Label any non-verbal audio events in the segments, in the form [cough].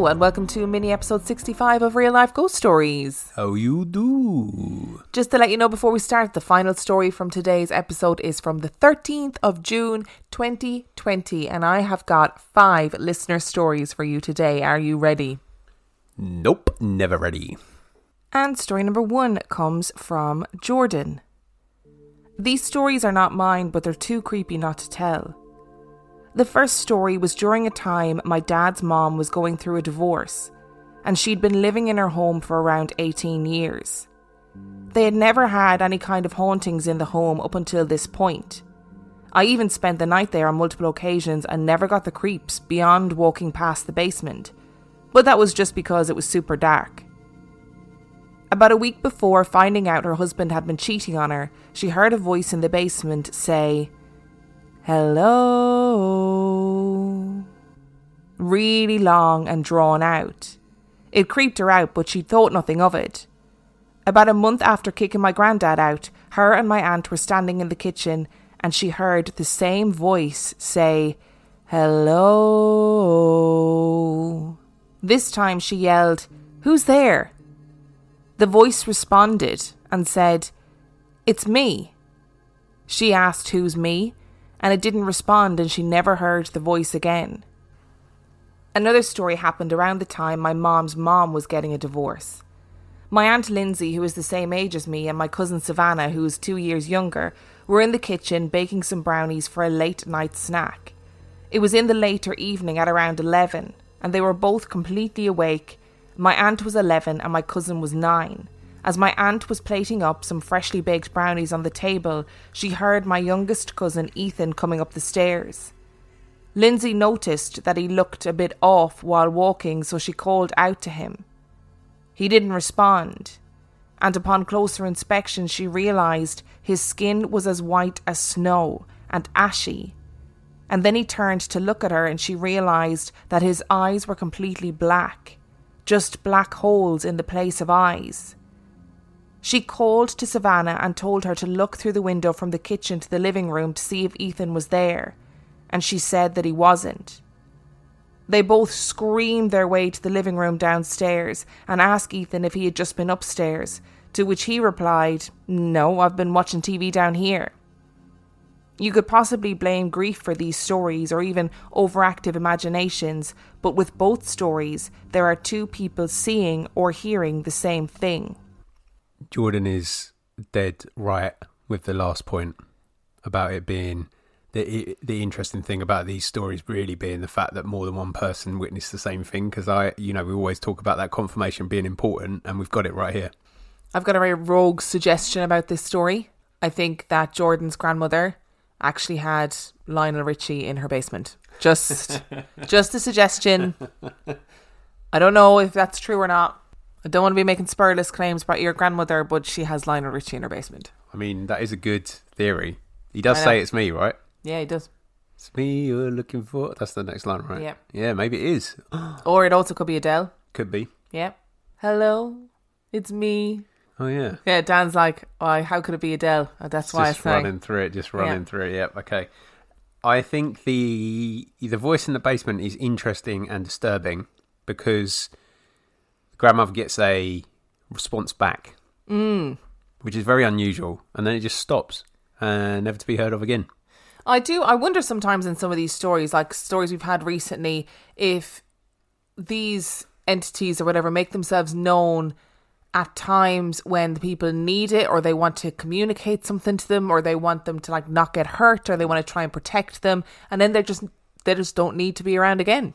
Hello, and welcome to mini episode 65 of Real Life Ghost Stories. How you do? Just to let you know before we start, the final story from today's episode is from the 13th of June 2020, and I have got five listener stories for you today. Are you ready? Nope, never ready. And story number one comes from Jordan. These stories are not mine, but they're too creepy not to tell. The first story was during a time my dad's mom was going through a divorce, and she'd been living in her home for around 18 years. They had never had any kind of hauntings in the home up until this point. I even spent the night there on multiple occasions and never got the creeps beyond walking past the basement, but that was just because it was super dark. About a week before finding out her husband had been cheating on her, she heard a voice in the basement say, Hello. Really long and drawn out. It creeped her out, but she thought nothing of it. About a month after kicking my granddad out, her and my aunt were standing in the kitchen and she heard the same voice say, Hello. This time she yelled, Who's there? The voice responded and said, It's me. She asked, Who's me? And it didn't respond, and she never heard the voice again. Another story happened around the time my mom's mom was getting a divorce. My Aunt Lindsay, who is the same age as me, and my cousin Savannah, who is two years younger, were in the kitchen baking some brownies for a late night snack. It was in the later evening at around 11, and they were both completely awake. My aunt was 11 and my cousin was 9. As my aunt was plating up some freshly baked brownies on the table, she heard my youngest cousin Ethan coming up the stairs. Lindsay noticed that he looked a bit off while walking, so she called out to him. He didn't respond, and upon closer inspection, she realized his skin was as white as snow and ashy. And then he turned to look at her, and she realized that his eyes were completely black, just black holes in the place of eyes. She called to Savannah and told her to look through the window from the kitchen to the living room to see if Ethan was there, and she said that he wasn't. They both screamed their way to the living room downstairs and asked Ethan if he had just been upstairs, to which he replied, No, I've been watching TV down here. You could possibly blame grief for these stories or even overactive imaginations, but with both stories, there are two people seeing or hearing the same thing. Jordan is dead right with the last point about it being the the interesting thing about these stories really being the fact that more than one person witnessed the same thing because I you know we always talk about that confirmation being important and we've got it right here. I've got a very rogue suggestion about this story. I think that Jordan's grandmother actually had Lionel Richie in her basement. Just [laughs] just a suggestion. I don't know if that's true or not. I don't want to be making spurless claims about your grandmother, but she has Lionel Richie in her basement. I mean, that is a good theory. He does say it's me, right? Yeah, he does. It's me you're looking for. That's the next line, right? Yeah. Yeah, maybe it is. [gasps] or it also could be Adele. Could be. Yeah. Hello, it's me. Oh yeah. Yeah, Dan's like, oh, how could it be Adele? Oh, that's it's why just I say. running through it, just running yeah. through it. Yep. Okay. I think the the voice in the basement is interesting and disturbing because grandmother gets a response back, mm. which is very unusual, and then it just stops and never to be heard of again. I do. I wonder sometimes in some of these stories, like stories we've had recently, if these entities or whatever make themselves known at times when the people need it or they want to communicate something to them or they want them to like not get hurt or they want to try and protect them and then they just they just don't need to be around again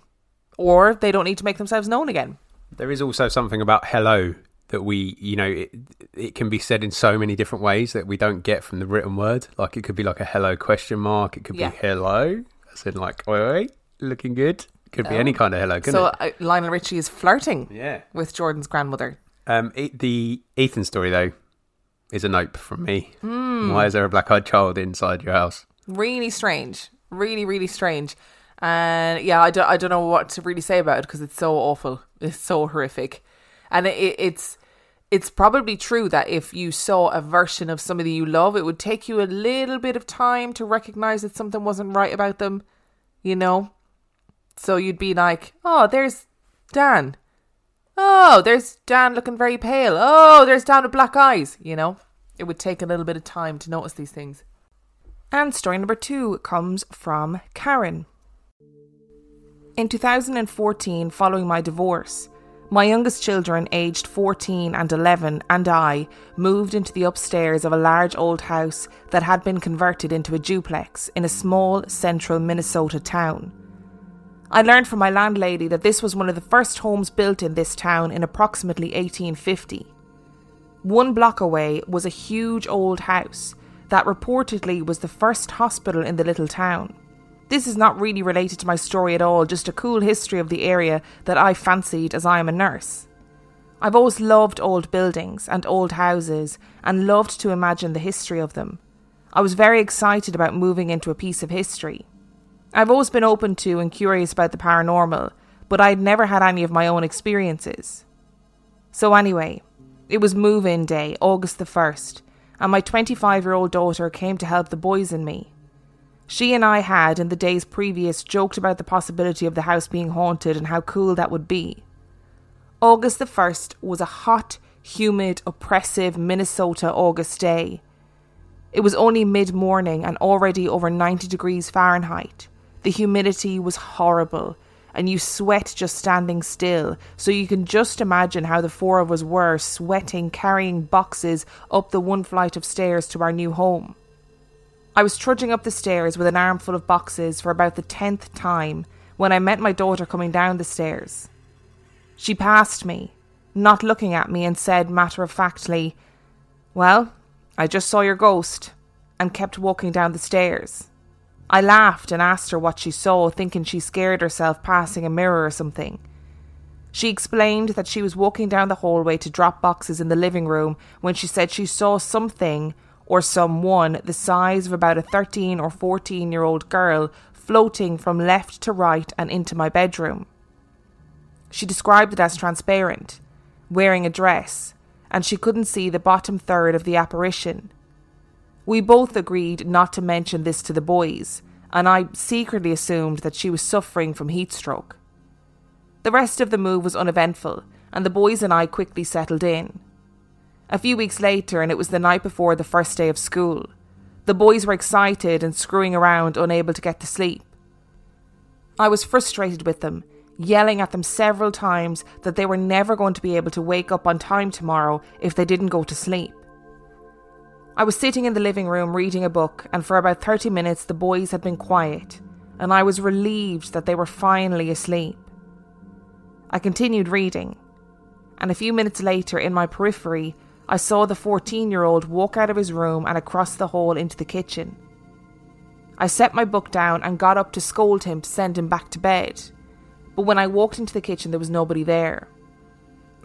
or they don't need to make themselves known again there is also something about hello that we, you know, it, it can be said in so many different ways that we don't get from the written word. Like it could be like a hello question mark. It could yeah. be hello. I said like, oi, oi looking good. Could be any oh. kind of hello, so, uh, Lionel Richie is flirting yeah. with Jordan's grandmother. Um, it, the Ethan story, though, is a nope from me. Mm. Why is there a black eyed child inside your house? Really strange. Really, really strange. And yeah, I don't, I don't know what to really say about it because it's so awful. It's so horrific. And it, it's it's probably true that if you saw a version of somebody you love, it would take you a little bit of time to recognize that something wasn't right about them, you know? So you'd be like, oh, there's Dan. Oh, there's Dan looking very pale. Oh, there's Dan with black eyes. You know, it would take a little bit of time to notice these things. And story number two comes from Karen. In 2014, following my divorce, my youngest children, aged 14 and 11, and I moved into the upstairs of a large old house that had been converted into a duplex in a small central Minnesota town. I learned from my landlady that this was one of the first homes built in this town in approximately 1850. One block away was a huge old house that reportedly was the first hospital in the little town. This is not really related to my story at all, just a cool history of the area that I fancied as I am a nurse. I've always loved old buildings and old houses and loved to imagine the history of them. I was very excited about moving into a piece of history. I've always been open to and curious about the paranormal, but I'd never had any of my own experiences. So, anyway, it was move in day, August the 1st, and my 25 year old daughter came to help the boys and me. She and I had, in the days previous, joked about the possibility of the house being haunted and how cool that would be. August the 1st was a hot, humid, oppressive Minnesota August day. It was only mid morning and already over 90 degrees Fahrenheit. The humidity was horrible, and you sweat just standing still, so you can just imagine how the four of us were sweating, carrying boxes up the one flight of stairs to our new home. I was trudging up the stairs with an armful of boxes for about the tenth time when I met my daughter coming down the stairs. She passed me, not looking at me, and said matter of factly, Well, I just saw your ghost, and kept walking down the stairs. I laughed and asked her what she saw, thinking she scared herself passing a mirror or something. She explained that she was walking down the hallway to drop boxes in the living room when she said she saw something or someone the size of about a 13 or 14 year old girl floating from left to right and into my bedroom. She described it as transparent, wearing a dress, and she couldn't see the bottom third of the apparition. We both agreed not to mention this to the boys, and I secretly assumed that she was suffering from heat stroke. The rest of the move was uneventful, and the boys and I quickly settled in. A few weeks later, and it was the night before the first day of school. The boys were excited and screwing around, unable to get to sleep. I was frustrated with them, yelling at them several times that they were never going to be able to wake up on time tomorrow if they didn't go to sleep. I was sitting in the living room reading a book, and for about 30 minutes the boys had been quiet, and I was relieved that they were finally asleep. I continued reading, and a few minutes later, in my periphery, I saw the 14 year old walk out of his room and across the hall into the kitchen. I set my book down and got up to scold him to send him back to bed. But when I walked into the kitchen, there was nobody there.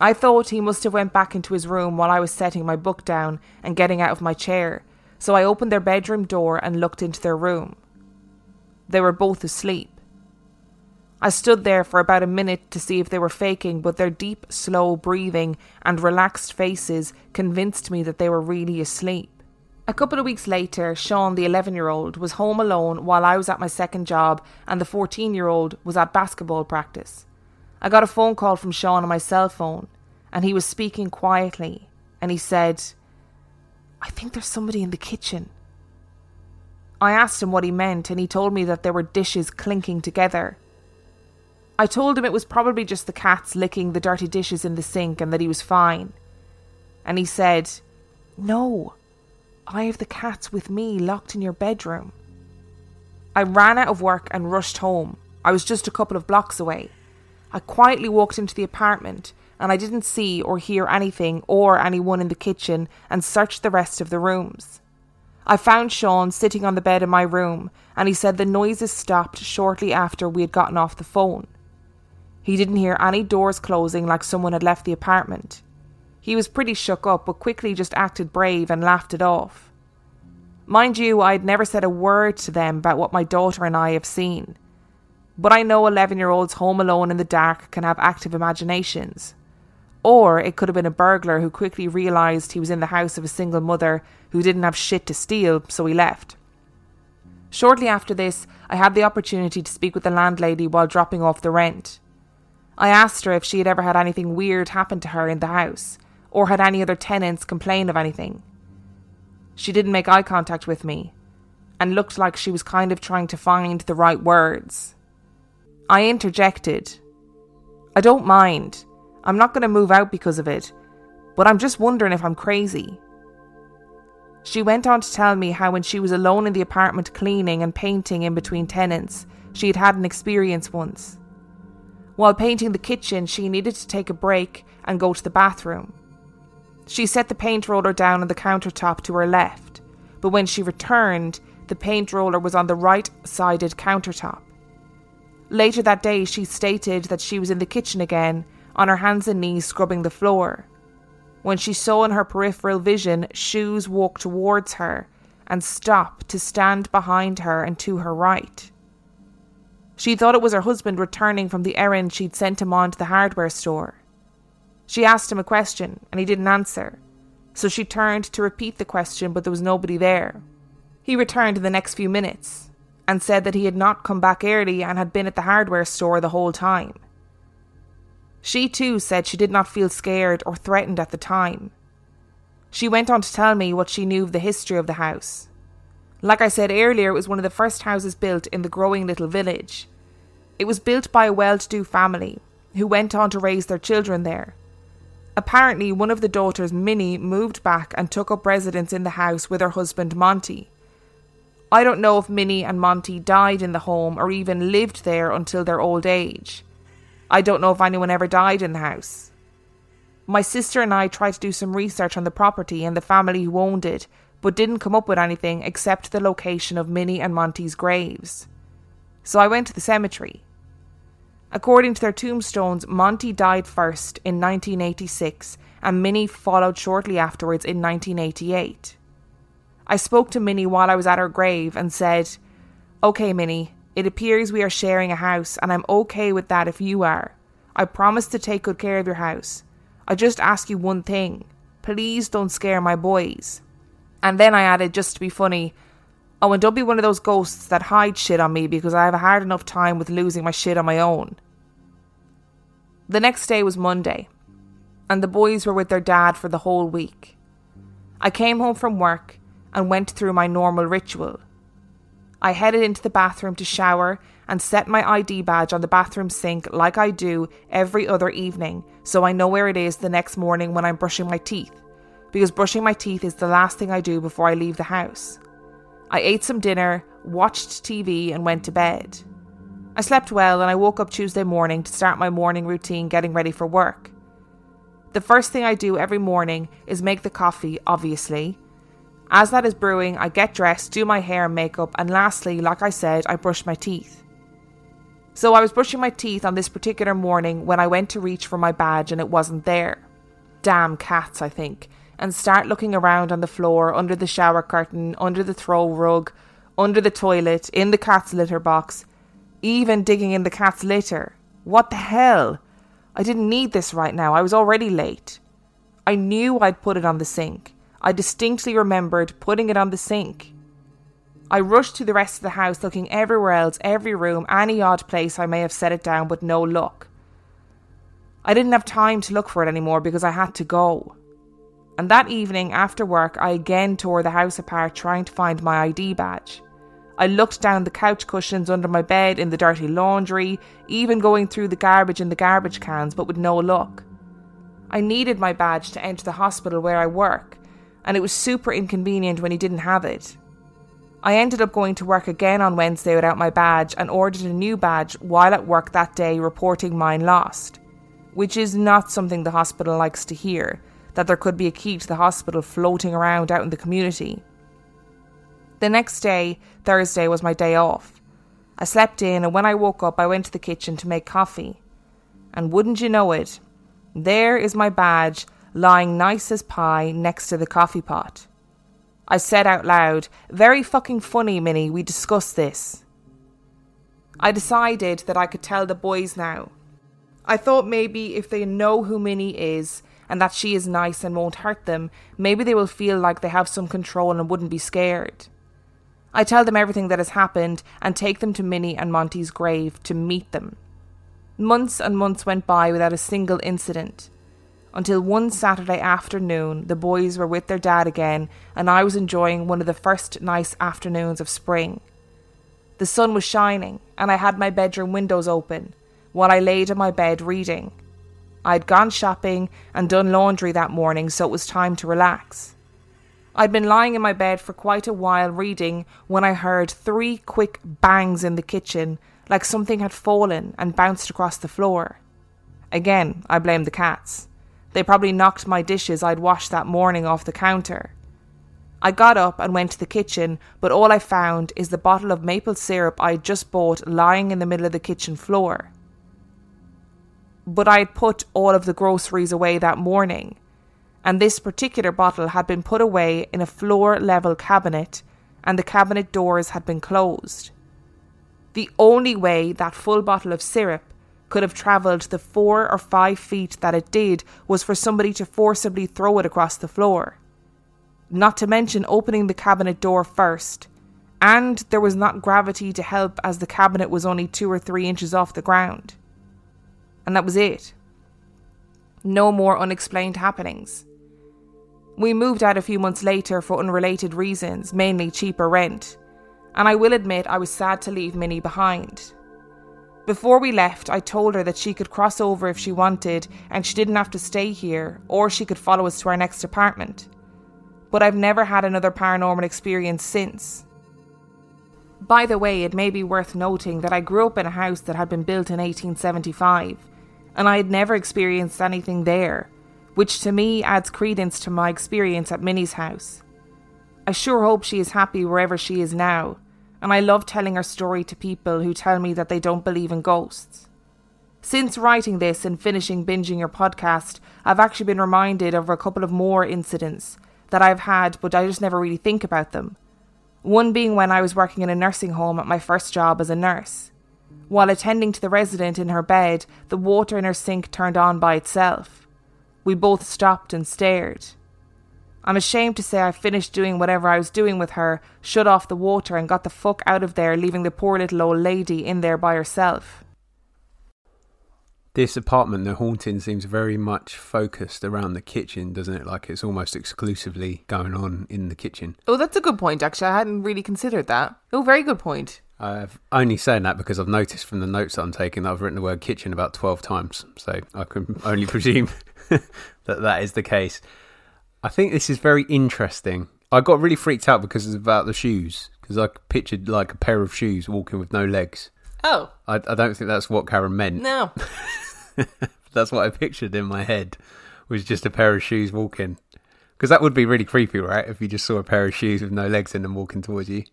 I thought he must have went back into his room while I was setting my book down and getting out of my chair, so I opened their bedroom door and looked into their room. They were both asleep. I stood there for about a minute to see if they were faking, but their deep, slow breathing and relaxed faces convinced me that they were really asleep. A couple of weeks later, Sean, the 11 year old, was home alone while I was at my second job, and the 14 year old was at basketball practice. I got a phone call from Sean on my cell phone, and he was speaking quietly, and he said, I think there's somebody in the kitchen. I asked him what he meant, and he told me that there were dishes clinking together I told him it was probably just the cats licking the dirty dishes in the sink and that he was fine. And he said, No, I have the cats with me locked in your bedroom. I ran out of work and rushed home. I was just a couple of blocks away. I quietly walked into the apartment and I didn't see or hear anything or anyone in the kitchen and searched the rest of the rooms. I found Sean sitting on the bed in my room and he said the noises stopped shortly after we had gotten off the phone. He didn't hear any doors closing like someone had left the apartment. He was pretty shook up, but quickly just acted brave and laughed it off. Mind you, I had never said a word to them about what my daughter and I have seen. But I know 11 year olds home alone in the dark can have active imaginations. Or it could have been a burglar who quickly realised he was in the house of a single mother who didn't have shit to steal, so he left. Shortly after this, I had the opportunity to speak with the landlady while dropping off the rent. I asked her if she had ever had anything weird happen to her in the house, or had any other tenants complain of anything. She didn't make eye contact with me, and looked like she was kind of trying to find the right words. I interjected. I don't mind. I'm not going to move out because of it, but I'm just wondering if I'm crazy. She went on to tell me how when she was alone in the apartment cleaning and painting in between tenants, she had had an experience once. While painting the kitchen, she needed to take a break and go to the bathroom. She set the paint roller down on the countertop to her left, but when she returned, the paint roller was on the right sided countertop. Later that day, she stated that she was in the kitchen again, on her hands and knees scrubbing the floor, when she saw in her peripheral vision shoes walk towards her and stop to stand behind her and to her right. She thought it was her husband returning from the errand she'd sent him on to the hardware store. She asked him a question, and he didn't answer, so she turned to repeat the question, but there was nobody there. He returned in the next few minutes and said that he had not come back early and had been at the hardware store the whole time. She too said she did not feel scared or threatened at the time. She went on to tell me what she knew of the history of the house. Like I said earlier, it was one of the first houses built in the growing little village. It was built by a well to do family who went on to raise their children there. Apparently, one of the daughters, Minnie, moved back and took up residence in the house with her husband, Monty. I don't know if Minnie and Monty died in the home or even lived there until their old age. I don't know if anyone ever died in the house. My sister and I tried to do some research on the property and the family who owned it, but didn't come up with anything except the location of Minnie and Monty's graves. So I went to the cemetery. According to their tombstones, Monty died first in 1986 and Minnie followed shortly afterwards in 1988. I spoke to Minnie while I was at her grave and said, OK, Minnie, it appears we are sharing a house, and I'm okay with that if you are. I promise to take good care of your house. I just ask you one thing. Please don't scare my boys. And then I added, just to be funny, Oh, and don't be one of those ghosts that hide shit on me because I have a hard enough time with losing my shit on my own. The next day was Monday, and the boys were with their dad for the whole week. I came home from work and went through my normal ritual I headed into the bathroom to shower and set my ID badge on the bathroom sink like I do every other evening so I know where it is the next morning when I'm brushing my teeth, because brushing my teeth is the last thing I do before I leave the house. I ate some dinner, watched TV, and went to bed. I slept well and I woke up Tuesday morning to start my morning routine getting ready for work. The first thing I do every morning is make the coffee, obviously, as that is brewing, I get dressed, do my hair and makeup, and lastly, like I said, I brush my teeth. So I was brushing my teeth on this particular morning when I went to reach for my badge and it wasn't there. Damn cats, I think, and start looking around on the floor, under the shower curtain, under the throw rug, under the toilet, in the cat's litter box, even digging in the cat's litter. What the hell? I didn't need this right now, I was already late. I knew I'd put it on the sink. I distinctly remembered putting it on the sink. I rushed to the rest of the house, looking everywhere else, every room, any odd place I may have set it down, but no luck. I didn't have time to look for it anymore because I had to go. And that evening, after work, I again tore the house apart trying to find my ID badge. I looked down the couch cushions under my bed, in the dirty laundry, even going through the garbage in the garbage cans, but with no luck. I needed my badge to enter the hospital where I work, and it was super inconvenient when he didn't have it. I ended up going to work again on Wednesday without my badge and ordered a new badge while at work that day, reporting mine lost, which is not something the hospital likes to hear that there could be a key to the hospital floating around out in the community. The next day, Thursday, was my day off. I slept in, and when I woke up, I went to the kitchen to make coffee. And wouldn't you know it, there is my badge lying nice as pie next to the coffee pot. I said out loud, Very fucking funny, Minnie, we discussed this. I decided that I could tell the boys now. I thought maybe if they know who Minnie is and that she is nice and won't hurt them, maybe they will feel like they have some control and wouldn't be scared. I tell them everything that has happened and take them to Minnie and Monty's grave to meet them. Months and months went by without a single incident. Until one Saturday afternoon, the boys were with their dad again, and I was enjoying one of the first nice afternoons of spring. The sun was shining, and I had my bedroom windows open while I laid in my bed reading. I'd gone shopping and done laundry that morning, so it was time to relax. I'd been lying in my bed for quite a while reading when I heard three quick bangs in the kitchen like something had fallen and bounced across the floor. Again, I blamed the cats. They probably knocked my dishes I'd washed that morning off the counter. I got up and went to the kitchen, but all I found is the bottle of maple syrup I'd just bought lying in the middle of the kitchen floor. But I had put all of the groceries away that morning, and this particular bottle had been put away in a floor level cabinet, and the cabinet doors had been closed. The only way that full bottle of syrup could have travelled the four or five feet that it did was for somebody to forcibly throw it across the floor. Not to mention opening the cabinet door first. And there was not gravity to help as the cabinet was only two or three inches off the ground. And that was it. No more unexplained happenings. We moved out a few months later for unrelated reasons, mainly cheaper rent and I will admit I was sad to leave Minnie behind. Before we left, I told her that she could cross over if she wanted and she didn't have to stay here, or she could follow us to our next apartment. But I've never had another paranormal experience since. By the way, it may be worth noting that I grew up in a house that had been built in 1875, and I had never experienced anything there, which to me adds credence to my experience at Minnie's house. I sure hope she is happy wherever she is now, and I love telling her story to people who tell me that they don't believe in ghosts. Since writing this and finishing binging your podcast, I've actually been reminded of a couple of more incidents that I've had, but I just never really think about them. One being when I was working in a nursing home at my first job as a nurse. While attending to the resident in her bed, the water in her sink turned on by itself. We both stopped and stared. I'm ashamed to say I finished doing whatever I was doing with her, shut off the water, and got the fuck out of there, leaving the poor little old lady in there by herself. This apartment, the haunting seems very much focused around the kitchen, doesn't it? Like it's almost exclusively going on in the kitchen. Oh, that's a good point, actually. I hadn't really considered that. Oh, very good point. I've only saying that because I've noticed from the notes that I'm taking that I've written the word kitchen about 12 times. So I can [laughs] only presume [laughs] that that is the case. I think this is very interesting. I got really freaked out because it's about the shoes because I pictured like a pair of shoes walking with no legs. Oh, I, I don't think that's what Karen meant. no. [laughs] that's what I pictured in my head was just a pair of shoes walking. Because that would be really creepy, right? If you just saw a pair of shoes with no legs in them walking towards you.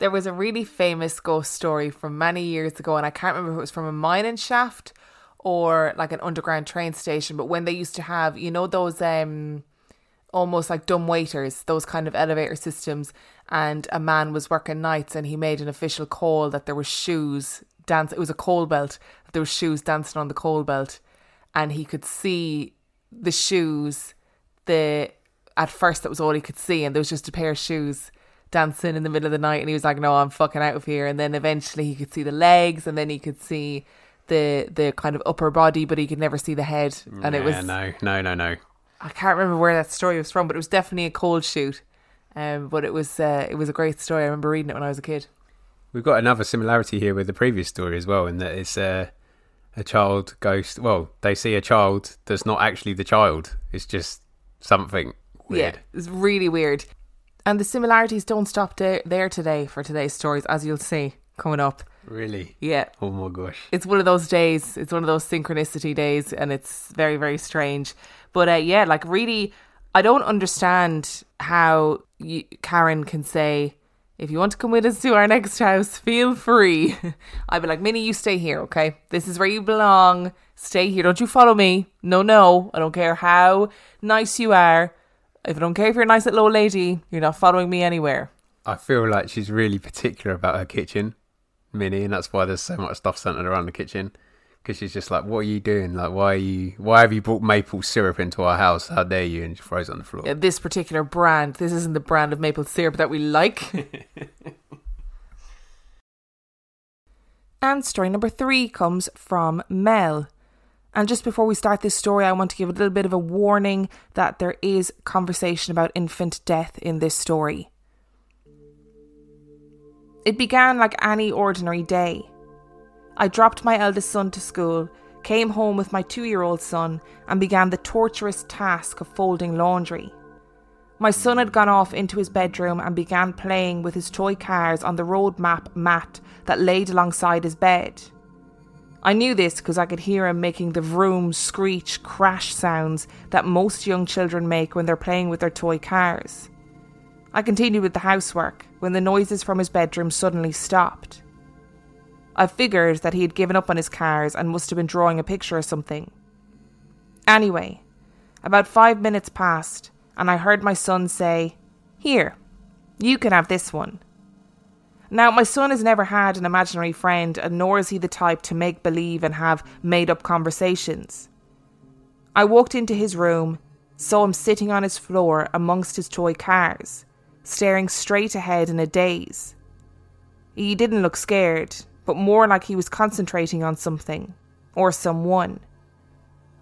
There was a really famous ghost story from many years ago, and I can't remember if it was from a mining shaft or like an underground train station. But when they used to have, you know, those um almost like dumb waiters, those kind of elevator systems. And a man was working nights and he made an official call that there were shoes dance. It was a coal belt. There were shoes dancing on the coal belt, and he could see the shoes. The at first that was all he could see, and there was just a pair of shoes dancing in the middle of the night. And he was like, "No, I'm fucking out of here." And then eventually he could see the legs, and then he could see the the kind of upper body, but he could never see the head. And yeah, it was no, no, no, no. I can't remember where that story was from, but it was definitely a cold shoot. Um, but it was uh, it was a great story. I remember reading it when I was a kid. We've got another similarity here with the previous story as well, in that it's uh, a child ghost. Well, they see a child that's not actually the child. It's just something weird. Yeah, it's really weird. And the similarities don't stop there, there today for today's stories, as you'll see coming up. Really? Yeah. Oh my gosh. It's one of those days. It's one of those synchronicity days, and it's very, very strange. But uh, yeah, like really, I don't understand how you, Karen can say, if you want to come with us to our next house, feel free. [laughs] I'd be like, Minnie, you stay here, okay? This is where you belong. Stay here. Don't you follow me. No, no. I don't care how nice you are. If I don't care if you're a nice little old lady, you're not following me anywhere. I feel like she's really particular about her kitchen, Minnie, and that's why there's so much stuff centered around the kitchen because she's just like, "What are you doing? Like, why are you? Why have you brought maple syrup into our house? How dare you?" And she throws it on the floor. Yeah, this particular brand, this isn't the brand of maple syrup that we like. [laughs] And story number three comes from Mel. And just before we start this story, I want to give a little bit of a warning that there is conversation about infant death in this story. It began like any ordinary day. I dropped my eldest son to school, came home with my two year old son, and began the torturous task of folding laundry. My son had gone off into his bedroom and began playing with his toy cars on the road map mat that laid alongside his bed. I knew this because I could hear him making the vroom, screech, crash sounds that most young children make when they're playing with their toy cars. I continued with the housework when the noises from his bedroom suddenly stopped. I figured that he had given up on his cars and must have been drawing a picture or something. Anyway, about five minutes passed, and I heard my son say, Here, you can have this one. Now, my son has never had an imaginary friend, and nor is he the type to make believe and have made up conversations. I walked into his room, saw him sitting on his floor amongst his toy cars, staring straight ahead in a daze. He didn't look scared, but more like he was concentrating on something, or someone.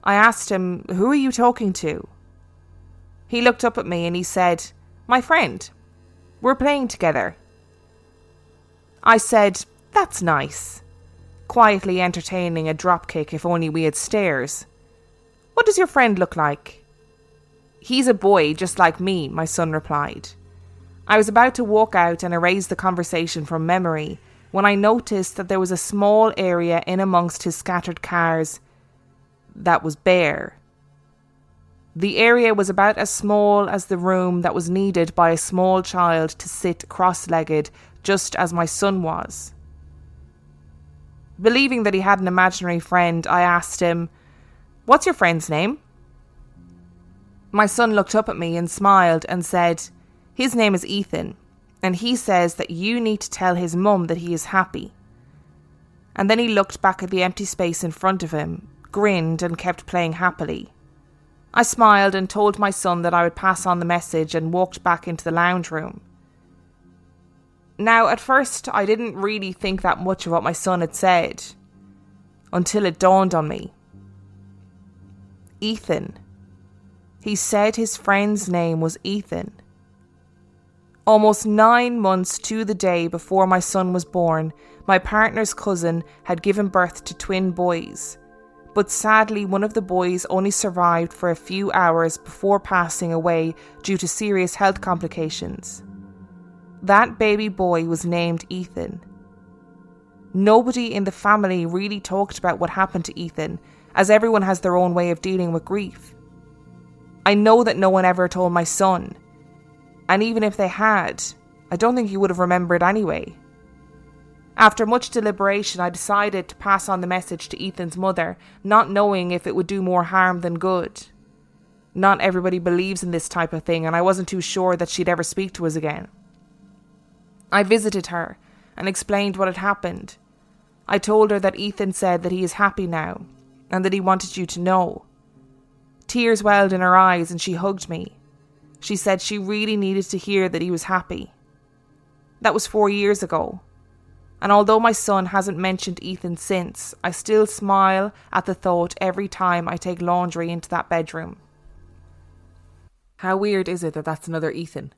I asked him, Who are you talking to? He looked up at me and he said, My friend. We're playing together. I said, That's nice. Quietly entertaining a dropkick if only we had stairs. What does your friend look like? He's a boy just like me, my son replied. I was about to walk out and erase the conversation from memory when I noticed that there was a small area in amongst his scattered cars that was bare. The area was about as small as the room that was needed by a small child to sit cross legged just as my son was. Believing that he had an imaginary friend, I asked him, What's your friend's name? My son looked up at me and smiled and said, His name is Ethan, and he says that you need to tell his mum that he is happy. And then he looked back at the empty space in front of him, grinned, and kept playing happily. I smiled and told my son that I would pass on the message and walked back into the lounge room. Now, at first, I didn't really think that much of what my son had said until it dawned on me. Ethan. He said his friend's name was Ethan. Almost nine months to the day before my son was born, my partner's cousin had given birth to twin boys. But sadly, one of the boys only survived for a few hours before passing away due to serious health complications. That baby boy was named Ethan. Nobody in the family really talked about what happened to Ethan, as everyone has their own way of dealing with grief. I know that no one ever told my son, and even if they had, I don't think he would have remembered anyway. After much deliberation, I decided to pass on the message to Ethan's mother, not knowing if it would do more harm than good. Not everybody believes in this type of thing, and I wasn't too sure that she'd ever speak to us again. I visited her and explained what had happened. I told her that Ethan said that he is happy now and that he wanted you to know. Tears welled in her eyes and she hugged me. She said she really needed to hear that he was happy. That was four years ago. And although my son hasn't mentioned Ethan since, I still smile at the thought every time I take laundry into that bedroom. How weird is it that that's another Ethan?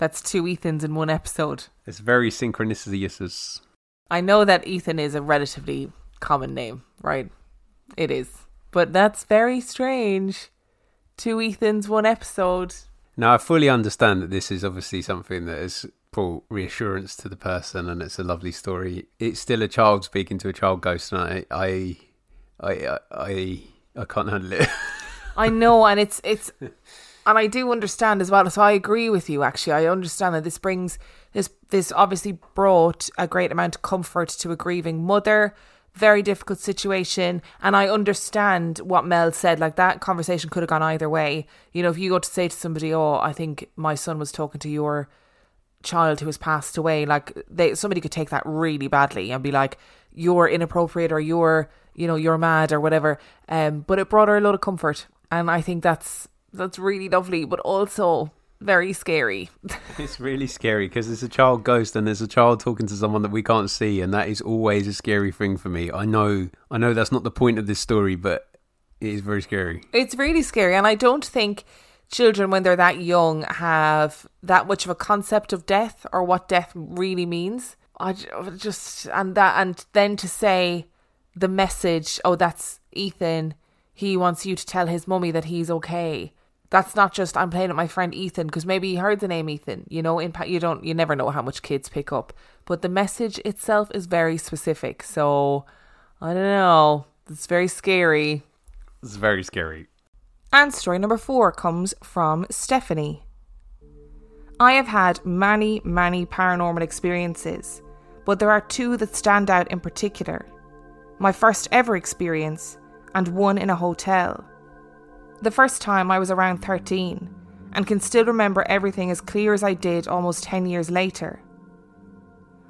That's two Ethans in one episode. It's very synchronicious. I know that Ethan is a relatively common name, right? It is. But that's very strange. Two Ethans, one episode. Now, I fully understand that this is obviously something that has brought reassurance to the person and it's a lovely story. It's still a child speaking to a child ghost, and I, I, I, I, I can't handle it. [laughs] I know, and it's, it's, and I do understand as well. So I agree with you. Actually, I understand that this brings this this obviously brought a great amount of comfort to a grieving mother. Very difficult situation, and I understand what Mel said. Like that conversation could have gone either way. You know, if you go to say to somebody, "Oh, I think my son was talking to your child who has passed away," like they somebody could take that really badly and be like, "You're inappropriate," or "You're, you know, you're mad," or whatever. Um, but it brought her a lot of comfort, and I think that's that's really lovely. But also, very scary. [laughs] it's really scary because there's a child ghost and there's a child talking to someone that we can't see, and that is always a scary thing for me. I know, I know that's not the point of this story, but it is very scary. It's really scary, and I don't think children, when they're that young, have that much of a concept of death or what death really means. I just and that and then to say the message, oh, that's Ethan. He wants you to tell his mummy that he's okay that's not just I'm playing with my friend Ethan because maybe he heard the name Ethan. You know, in you don't you never know how much kids pick up, but the message itself is very specific. So I don't know. It's very scary. It's very scary. And story number four comes from Stephanie. I have had many, many paranormal experiences, but there are two that stand out in particular. My first ever experience, and one in a hotel. The first time I was around 13 and can still remember everything as clear as I did almost 10 years later.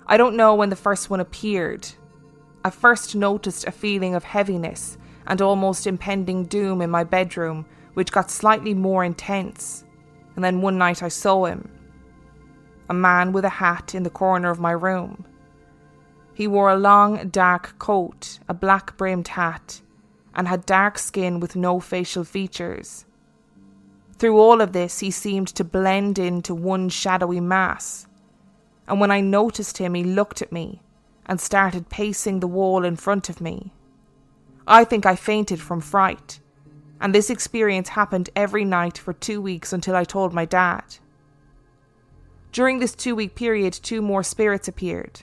I don't know when the first one appeared. I first noticed a feeling of heaviness and almost impending doom in my bedroom, which got slightly more intense. And then one night I saw him a man with a hat in the corner of my room. He wore a long, dark coat, a black brimmed hat, and had dark skin with no facial features. Through all of this, he seemed to blend into one shadowy mass. And when I noticed him, he looked at me and started pacing the wall in front of me. I think I fainted from fright, and this experience happened every night for two weeks until I told my dad. During this two week period, two more spirits appeared.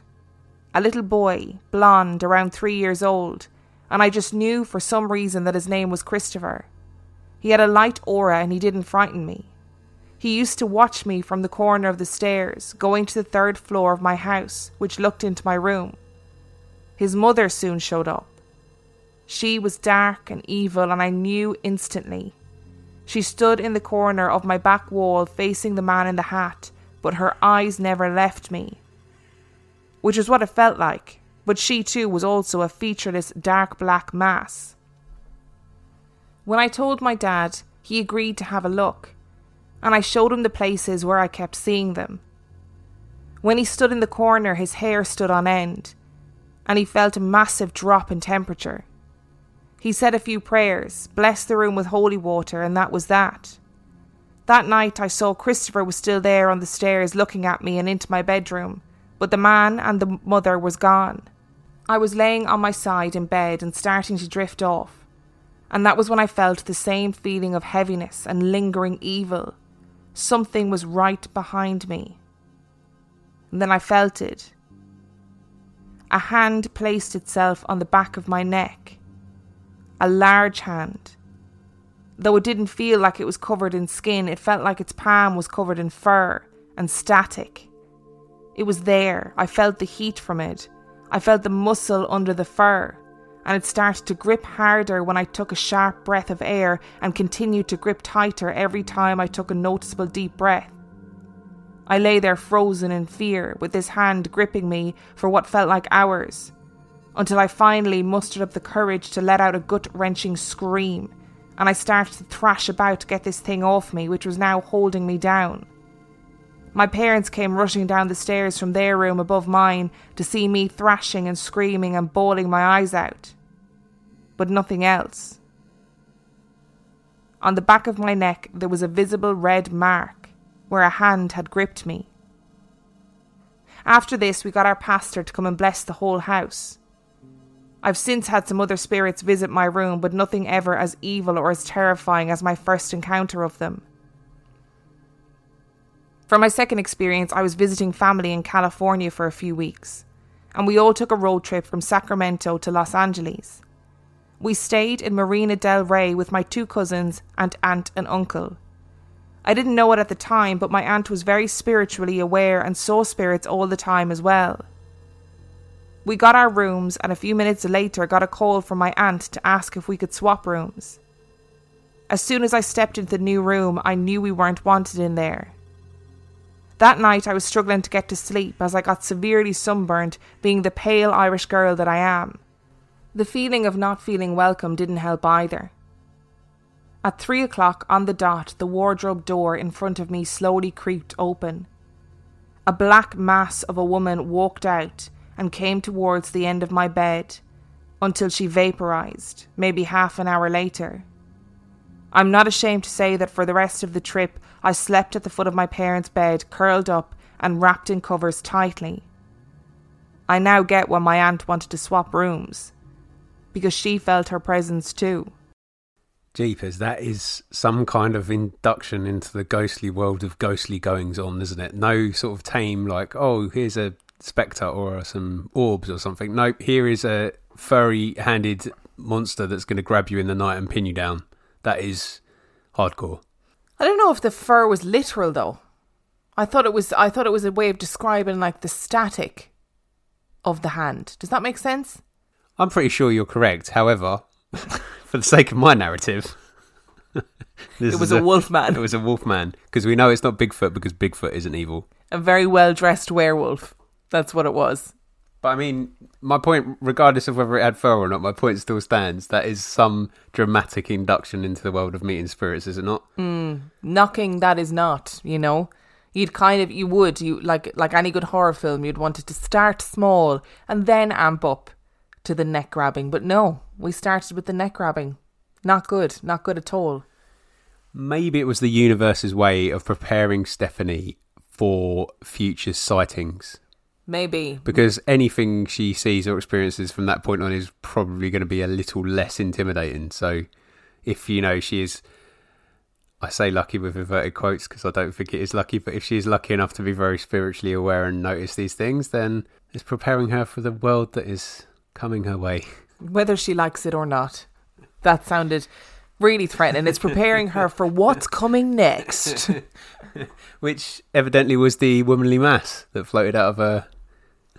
A little boy, blond, around three years old, and I just knew for some reason that his name was Christopher. He had a light aura and he didn't frighten me. He used to watch me from the corner of the stairs, going to the third floor of my house, which looked into my room. His mother soon showed up. She was dark and evil, and I knew instantly. She stood in the corner of my back wall facing the man in the hat, but her eyes never left me. Which is what it felt like but she too was also a featureless dark black mass. When I told my dad, he agreed to have a look, and I showed him the places where I kept seeing them. When he stood in the corner, his hair stood on end, and he felt a massive drop in temperature. He said a few prayers, blessed the room with holy water, and that was that. That night I saw Christopher was still there on the stairs looking at me and into my bedroom, but the man and the mother was gone. I was laying on my side in bed and starting to drift off, and that was when I felt the same feeling of heaviness and lingering evil. Something was right behind me. And then I felt it. A hand placed itself on the back of my neck. A large hand. Though it didn't feel like it was covered in skin, it felt like its palm was covered in fur and static. It was there. I felt the heat from it I felt the muscle under the fur, and it started to grip harder when I took a sharp breath of air and continued to grip tighter every time I took a noticeable deep breath. I lay there frozen in fear, with this hand gripping me for what felt like hours, until I finally mustered up the courage to let out a gut wrenching scream, and I started to thrash about to get this thing off me, which was now holding me down. My parents came rushing down the stairs from their room above mine to see me thrashing and screaming and bawling my eyes out. But nothing else. On the back of my neck there was a visible red mark where a hand had gripped me. After this, we got our pastor to come and bless the whole house. I've since had some other spirits visit my room, but nothing ever as evil or as terrifying as my first encounter of them. For my second experience, I was visiting family in California for a few weeks, and we all took a road trip from Sacramento to Los Angeles. We stayed in Marina del Rey with my two cousins and aunt and uncle. I didn't know it at the time, but my aunt was very spiritually aware and saw spirits all the time as well. We got our rooms, and a few minutes later got a call from my aunt to ask if we could swap rooms. As soon as I stepped into the new room, I knew we weren't wanted in there. That night I was struggling to get to sleep as I got severely sunburnt, being the pale Irish girl that I am. The feeling of not feeling welcome didn't help either. At three o'clock on the dot, the wardrobe door in front of me slowly creaked open. A black mass of a woman walked out and came towards the end of my bed until she vaporized, maybe half an hour later. I'm not ashamed to say that for the rest of the trip, I slept at the foot of my parents' bed, curled up and wrapped in covers tightly. I now get why my aunt wanted to swap rooms, because she felt her presence too. Jeepers, that is some kind of induction into the ghostly world of ghostly goings on, isn't it? No sort of tame, like, oh, here's a spectre or some orbs or something. Nope, here is a furry handed monster that's going to grab you in the night and pin you down. That is hardcore. I don't know if the fur was literal though. I thought it was I thought it was a way of describing like the static of the hand. Does that make sense? I'm pretty sure you're correct. However, [laughs] for the sake of my narrative, [laughs] it was a, a wolf man. [laughs] It was a wolf man because we know it's not Bigfoot because Bigfoot isn't evil. A very well dressed werewolf. That's what it was. But I mean, my point, regardless of whether it had fur or not, my point still stands. That is some dramatic induction into the world of meeting spirits, is it not? Mm, knocking that is not. You know, you'd kind of you would you like like any good horror film, you'd want it to start small and then amp up to the neck grabbing. But no, we started with the neck grabbing. Not good. Not good at all. Maybe it was the universe's way of preparing Stephanie for future sightings Maybe. Because anything she sees or experiences from that point on is probably going to be a little less intimidating. So if, you know, she is, I say lucky with inverted quotes because I don't think it is lucky, but if she is lucky enough to be very spiritually aware and notice these things, then it's preparing her for the world that is coming her way. [laughs] Whether she likes it or not. That sounded really threatening. It's preparing her for what's coming next. [laughs] Which evidently was the womanly mass that floated out of her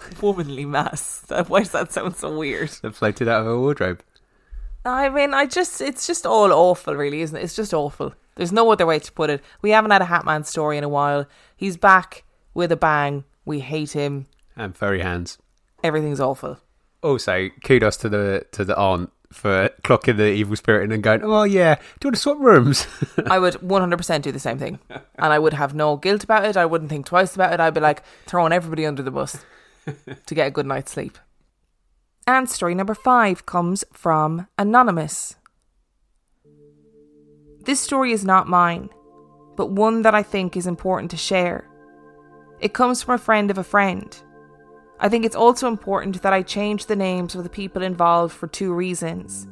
[laughs] womanly mass. Why does that sound so weird? That floated out of a wardrobe. I mean, I just, it's just all awful, really, isn't it? It's just awful. There's no other way to put it. We haven't had a Hatman story in a while. He's back with a bang. We hate him. And furry hands. Everything's awful. Also, kudos to the to the aunt for clocking the evil spirit in and going, oh yeah, do you want to swap rooms? [laughs] I would 100% do the same thing. And I would have no guilt about it. I wouldn't think twice about it. I'd be like throwing everybody under the bus to get a good night's sleep. And story number five comes from Anonymous. This story is not mine, but one that I think is important to share. It comes from a friend of a friend. I think it's also important that I change the names of the people involved for two reasons.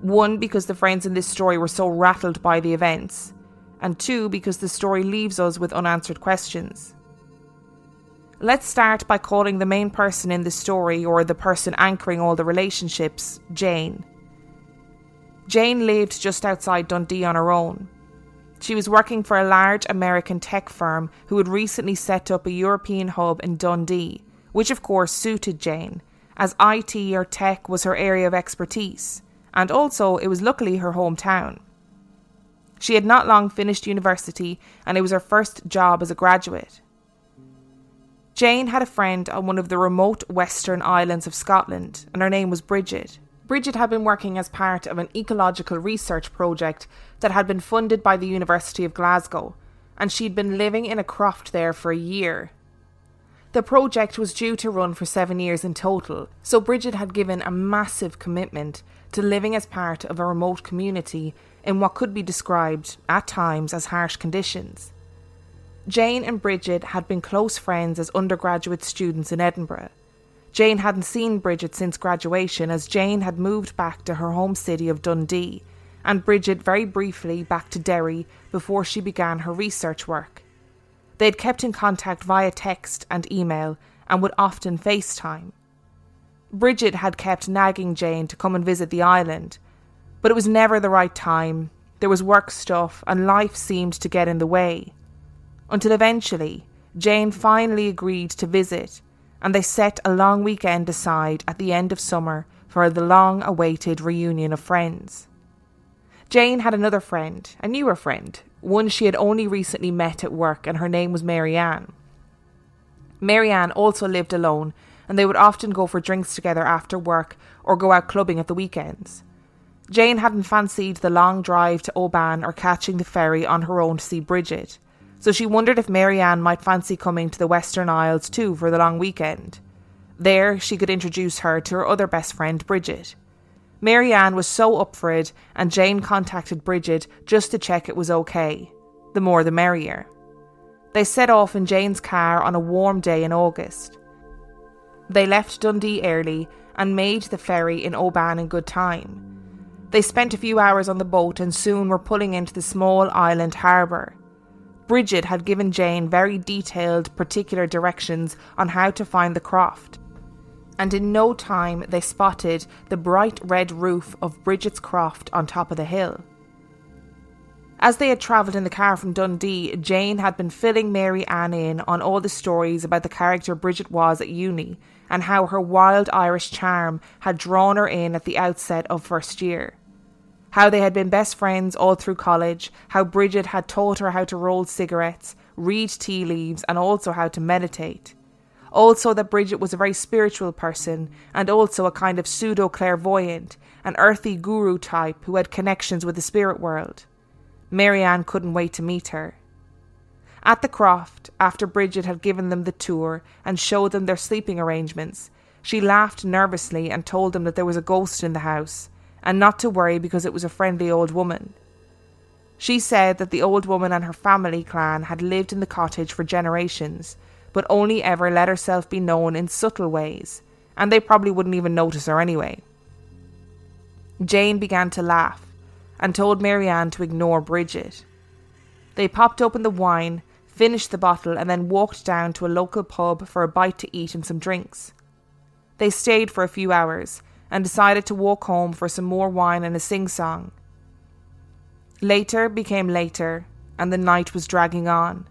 One, because the friends in this story were so rattled by the events, and two, because the story leaves us with unanswered questions. Let's start by calling the main person in the story, or the person anchoring all the relationships, Jane. Jane lived just outside Dundee on her own. She was working for a large American tech firm who had recently set up a European hub in Dundee, which of course suited Jane, as IT or tech was her area of expertise, and also it was luckily her hometown. She had not long finished university, and it was her first job as a graduate. Jane had a friend on one of the remote western islands of Scotland, and her name was Bridget. Bridget had been working as part of an ecological research project that had been funded by the University of Glasgow, and she'd been living in a croft there for a year. The project was due to run for seven years in total, so Bridget had given a massive commitment to living as part of a remote community in what could be described, at times, as harsh conditions. Jane and Bridget had been close friends as undergraduate students in Edinburgh. Jane hadn't seen Bridget since graduation, as Jane had moved back to her home city of Dundee, and Bridget very briefly back to Derry before she began her research work. They had kept in contact via text and email and would often FaceTime. Bridget had kept nagging Jane to come and visit the island, but it was never the right time. There was work stuff, and life seemed to get in the way until eventually Jane finally agreed to visit, and they set a long weekend aside at the end of summer for the long awaited reunion of friends. Jane had another friend, a newer friend, one she had only recently met at work, and her name was Marianne. Marianne also lived alone, and they would often go for drinks together after work or go out clubbing at the weekends. Jane hadn't fancied the long drive to Oban or catching the ferry on her own to see Bridget, so she wondered if Marianne might fancy coming to the Western Isles too for the long weekend. There, she could introduce her to her other best friend, Bridget. Marianne was so up for it, and Jane contacted Bridget just to check it was okay. The more the merrier. They set off in Jane's car on a warm day in August. They left Dundee early and made the ferry in Oban in good time. They spent a few hours on the boat and soon were pulling into the small island harbour. Bridget had given Jane very detailed, particular directions on how to find the croft. And in no time they spotted the bright red roof of Bridget's croft on top of the hill. As they had travelled in the car from Dundee, Jane had been filling Marianne in on all the stories about the character Bridget was at uni and how her wild Irish charm had drawn her in at the outset of first year how they had been best friends all through college, how Bridget had taught her how to roll cigarettes, read tea leaves, and also how to meditate. Also, that Bridget was a very spiritual person and also a kind of pseudo clairvoyant, an earthy guru type who had connections with the spirit world. Marianne couldn't wait to meet her. At the croft, after Bridget had given them the tour and showed them their sleeping arrangements, she laughed nervously and told them that there was a ghost in the house and not to worry because it was a friendly old woman. She said that the old woman and her family clan had lived in the cottage for generations, but only ever let herself be known in subtle ways, and they probably wouldn't even notice her anyway. Jane began to laugh and told Marianne to ignore Bridget. They popped open the wine, finished the bottle, and then walked down to a local pub for a bite to eat and some drinks. They stayed for a few hours, and decided to walk home for some more wine and a sing song. Later became later, and the night was dragging on.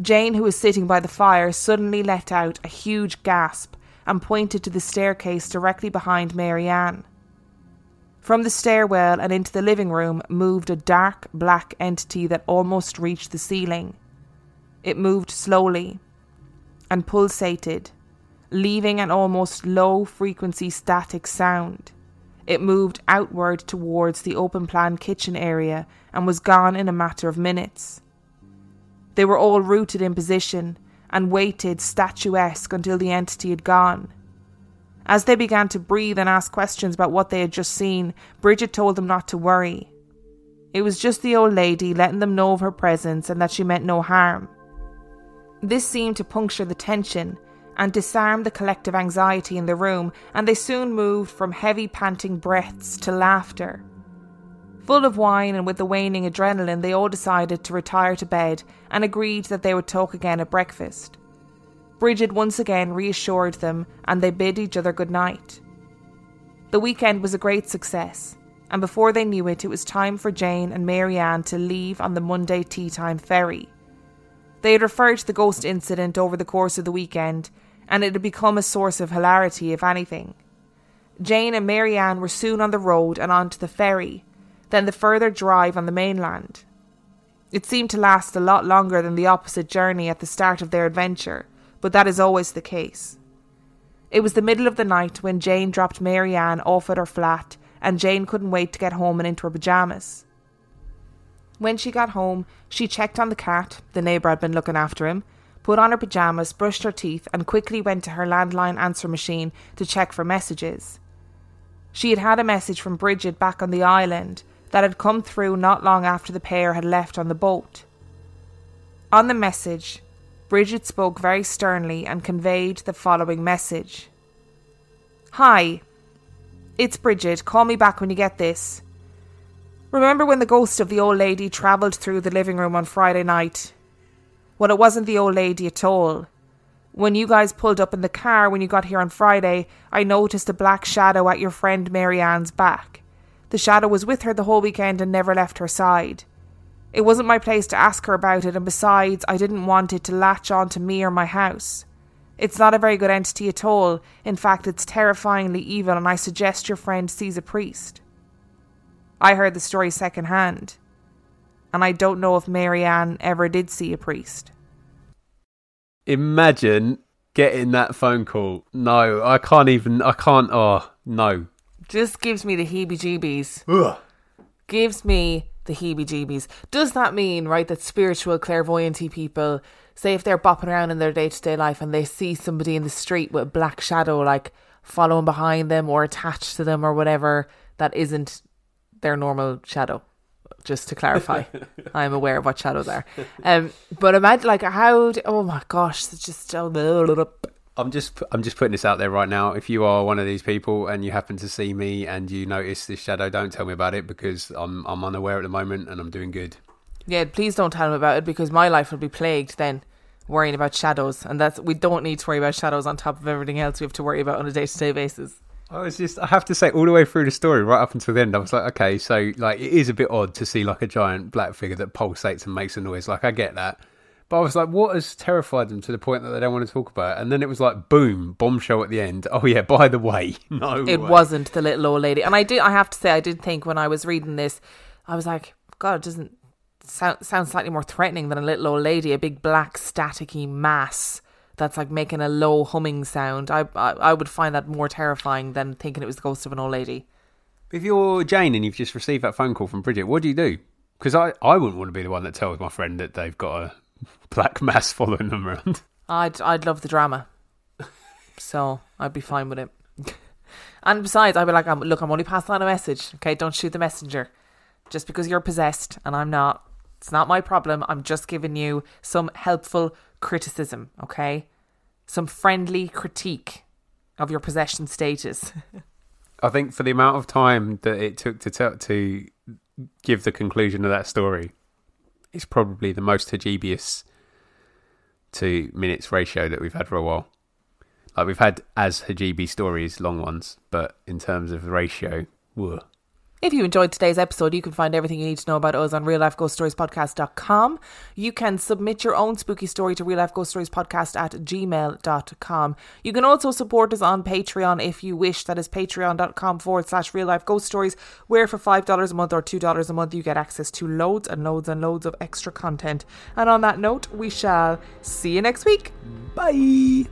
Jane, who was sitting by the fire, suddenly let out a huge gasp and pointed to the staircase directly behind Marianne. From the stairwell and into the living room moved a dark black entity that almost reached the ceiling. It moved slowly and pulsated leaving an almost low frequency static sound. It moved outward towards the open plan kitchen area and was gone in a matter of minutes. They were all rooted in position and waited statuesque until the entity had gone. As they began to breathe and ask questions about what they had just seen, Bridget told them not to worry. It was just the old lady letting them know of her presence and that she meant no harm. This seemed to puncture the tension and disarm the collective anxiety in the room, and they soon moved from heavy panting breaths to laughter. Full of wine and with the waning adrenaline, they all decided to retire to bed and agreed that they would talk again at breakfast. Bridget once again reassured them, and they bid each other good night. The weekend was a great success, and before they knew it, it was time for Jane and Marianne to leave on the Monday tea time ferry. They had referred to the ghost incident over the course of the weekend, and it had become a source of hilarity, if anything. Jane and Marianne were soon on the road and onto the ferry, then the further drive on the mainland. It seemed to last a lot longer than the opposite journey at the start of their adventure, but that is always the case. It was the middle of the night when Jane dropped Marianne off at her flat, and Jane couldn't wait to get home and into her pyjamas. When she got home, she checked on the cat, the neighbour had been looking after him, put on her pyjamas, brushed her teeth, and quickly went to her landline answer machine to check for messages. She had had a message from Bridget back on the island that had come through not long after the pair had left on the boat. On the message, Bridget spoke very sternly and conveyed the following message Hi, it's Bridget. Call me back when you get this. Remember when the ghost of the old lady travelled through the living room on Friday night? Well, it wasn't the old lady at all. When you guys pulled up in the car when you got here on Friday, I noticed a black shadow at your friend Marianne's back. The shadow was with her the whole weekend and never left her side. It wasn't my place to ask her about it, and besides, I didn't want it to latch on to me or my house. It's not a very good entity at all. In fact, it's terrifyingly evil, and I suggest your friend sees a priest. I heard the story secondhand and I don't know if Marianne ever did see a priest. Imagine getting that phone call. No, I can't even. I can't. Oh no, just gives me the heebie-jeebies. Gives me the heebie-jeebies. Does that mean, right, that spiritual clairvoyanty people, say if they're bopping around in their day-to-day life and they see somebody in the street with a black shadow, like following behind them or attached to them or whatever, that isn't their normal shadow? Just to clarify, I'm aware of what shadows are. Um, but imagine like how? d- Oh my gosh, it's just oh, I'm just I'm just putting this out there right now. If you are one of these people and you happen to see me and you notice this shadow, don't tell me about it because I'm I'm unaware at the moment and I'm doing good. Yeah, please don't tell him about it because my life will be plagued then worrying about shadows and that's we don't need to worry about shadows on top of everything else we have to worry about on a day-to-day basis. I was just I have to say all the way through the story, right up until the end, I was like, okay, so like it is a bit odd to see like a giant black figure that pulsates and makes a noise. Like I get that. But I was like, what has terrified them to the point that they don't want to talk about it? And then it was like, boom, bombshell at the end. Oh yeah, by the way, [laughs] no, It way. wasn't the little old lady. And I do, I have to say I did think when I was reading this I was like, god, it doesn't sound sound slightly more threatening than a little old lady, a big black staticky mass that's like making a low humming sound. I, I I would find that more terrifying than thinking it was the ghost of an old lady. If you're Jane and you've just received that phone call from Bridget, what do you do? Because I, I wouldn't want to be the one that tells my friend that they've got a [laughs] black mass following them around. I'd I'd love the drama, so I'd be fine with it. And besides, I'd be like, I'm, "Look, I'm only passing on a message. Okay, don't shoot the messenger. Just because you're possessed and I'm not, it's not my problem. I'm just giving you some helpful criticism. Okay, some friendly critique of your possession status. [laughs] I think for the amount of time that it took to tell, to give the conclusion of that story, it's probably the most Hajibius to minutes ratio that we've had for a while. Like we've had as Hajibi stories, long ones, but in terms of ratio, whoa. If you enjoyed today's episode, you can find everything you need to know about us on reallifeghoststoriespodcast.com. You can submit your own spooky story to reallifeghoststoriespodcast at gmail.com. You can also support us on Patreon if you wish. That is patreon.com forward slash real life ghost stories, where for $5 a month or $2 a month, you get access to loads and loads and loads of extra content. And on that note, we shall see you next week. Bye.